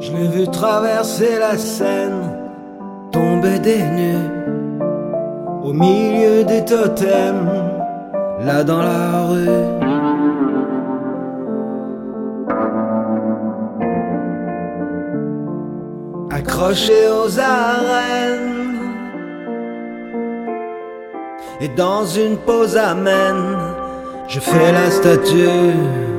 Je l'ai vu traverser la Seine, tomber des nues, au milieu des totems, là dans la rue. accroché aux arènes. Et dans une pause amène, je fais la statue.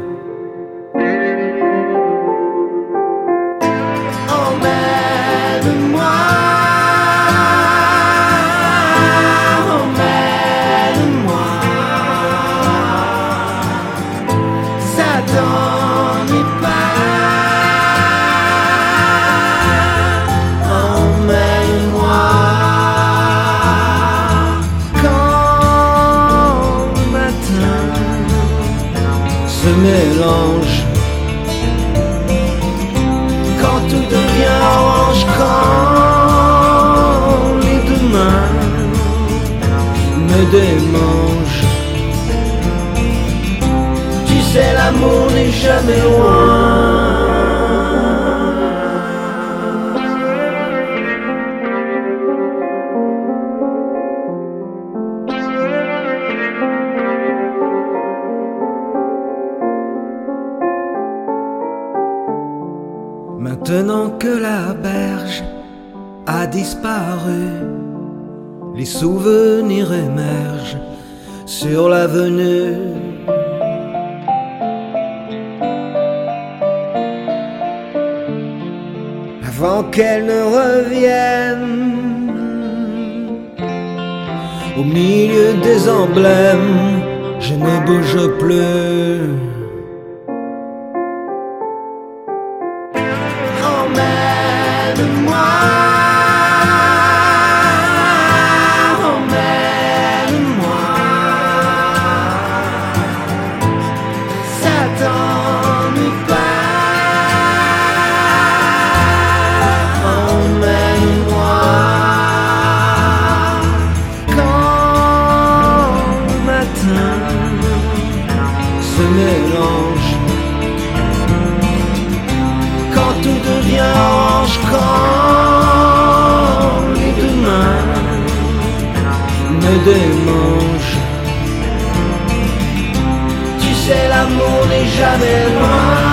Quand tout devient orange, quand les deux mains me démangent. Tu sais, l'amour n'est jamais loin. Maintenant que la berge a disparu, les souvenirs émergent sur l'avenue. Avant qu'elle ne revienne au milieu des emblèmes, je ne bouge plus. Mélange quand tout devient orange, quand les deux mains me démangent. Tu sais, l'amour n'est jamais loin.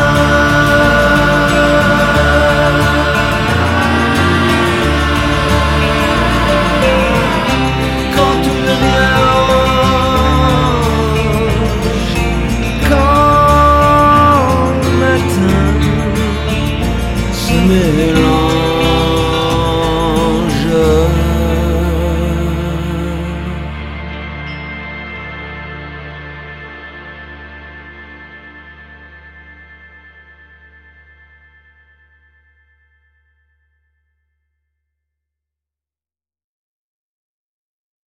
Quand le matin se mélange.